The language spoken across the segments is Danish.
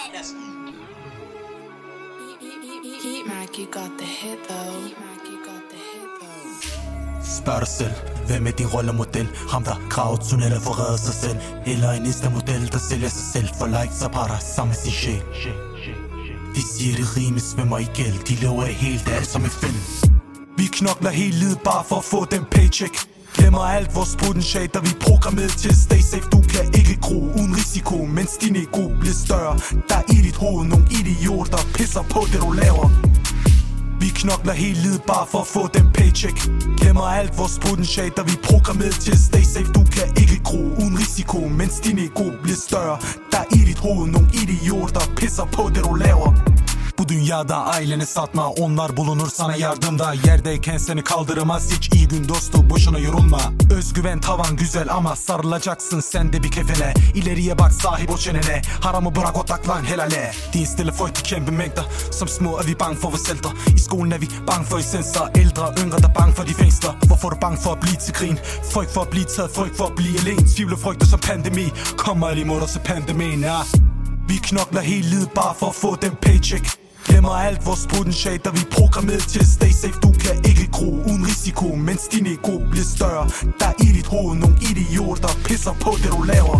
Heat Heat Mac, got the hit though. Spørg dig selv, hvem er din rollemodel? Ham der graver tunneller for at redde sig selv. Eller en Insta-model, der sælger sig selv For likes og parter sammen med sin sjæl. De siger det rime svømmer i gæld. De lever det helt alt som en film Vi knokler hele livet bare for at få den paycheck. Glemmer alt vores potentiale, der vi programmeret til stay safe. Du kan uden mens din ego bliver større. Der er i dit hoved nogle idioter, der pisser på det du laver. Vi knokler helt livet bare for at få den paycheck. Glemmer alt vores potentiale, der vi programmeret til at stay safe. Du kan ikke gro uden risiko, mens din ego bliver større. Der er i dit hoved nogle idioter, der pisser på det du laver. Bu dünyada aileni satma Onlar bulunur sana yardımda Yerdeyken seni kaldırmaz hiç iyi gün dostu Boşuna yorulma. Özgüven tavan güzel ama sarılacaksın sen de bir kefene. İleriye bak sahip o çenene Haramı bırak odaklan helale. Din stille frygt i kæmpe mængder Som små er vi bange for vores ældre I skolen er vi bange for essenser Ældre yngre der bange for de fængsler Hvorfor er du bange for at blive til grin? Frygt for at blive taget, frygt for at blive alene Tvivl og frygter som pandemi. Kommer lige mod os pandemien, ja vi knokler helt livet bare for at få den paycheck Glemmer alt vores potentiale, der vi programmeret til stay safe. Du kan ikke gro uden risiko, mens din ego bliver større. Der er i dit hoved nogle idioter, pisser på det du laver.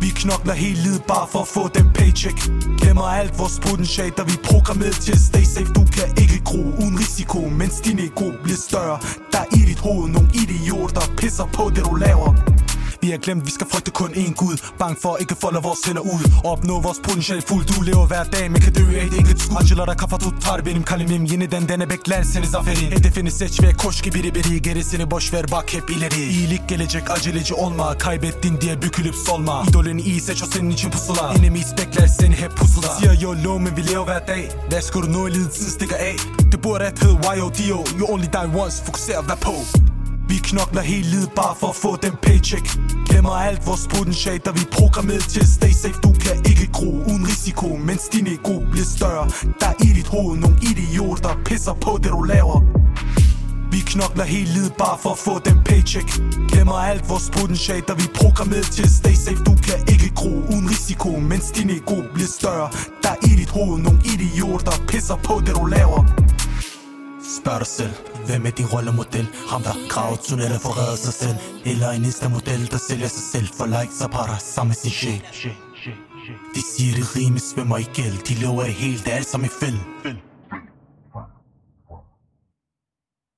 Vi knokler helt livet bare for at få den paycheck. Glemmer alt vores potentiale, der vi programmeret til stay safe. Du kan ikke gro uden risiko, mens din ego bliver større. Der er i dit hoved nogle idioter, pisser på det du laver. Vi har glemt, vi skal frygte kun én Gud. Bang for ikke folde vores hænder ud. Opnå vores potentiale fuldt. Du lever hver dag, men kan dø af et enkelt skud. Acılara kafa tutar benim kalemim Yeniden dene bekler seni zaferin Hedefini seç ve koş ki biri biri Gerisini boş ver bak hep ileri İyilik gelecek aceleci olma Kaybettin diye bükülüp solma İdolünü iyi seç o senin için pusula Enemies bekler seni hep pusula Siger YOLO men vi lever hver dag. Lad os gå nå lidelsen stikker af. Det burde at hedde YODO You only die once, fokuser vær på vi knokler helt livet bare for at få den paycheck. Glemmer alt vores potentiale, der vi er programmeret til stay safe. Du kan ikke gro uden risiko, mens din ego bliver større. Der er i dit hoved nogle idioter, der pisser på det du laver. Vi knokler helt livet bare for at få den paycheck. Glemmer alt vores potentiale, der vi er programmeret til stay safe. Du kan ikke gro uden risiko, mens din ego bliver større. Der er i dit hoved nogle idioter, der pisser på det du laver. Spørg dig selv, hvem er din rollemodel? Ham der traditionelle forræder sig selv. Eller en Insta-model, der sælger sig selv. For likes og patter sammen med sin sjæl. De siger det rime svømmer i gæld. De lover det helt, det er alt som i film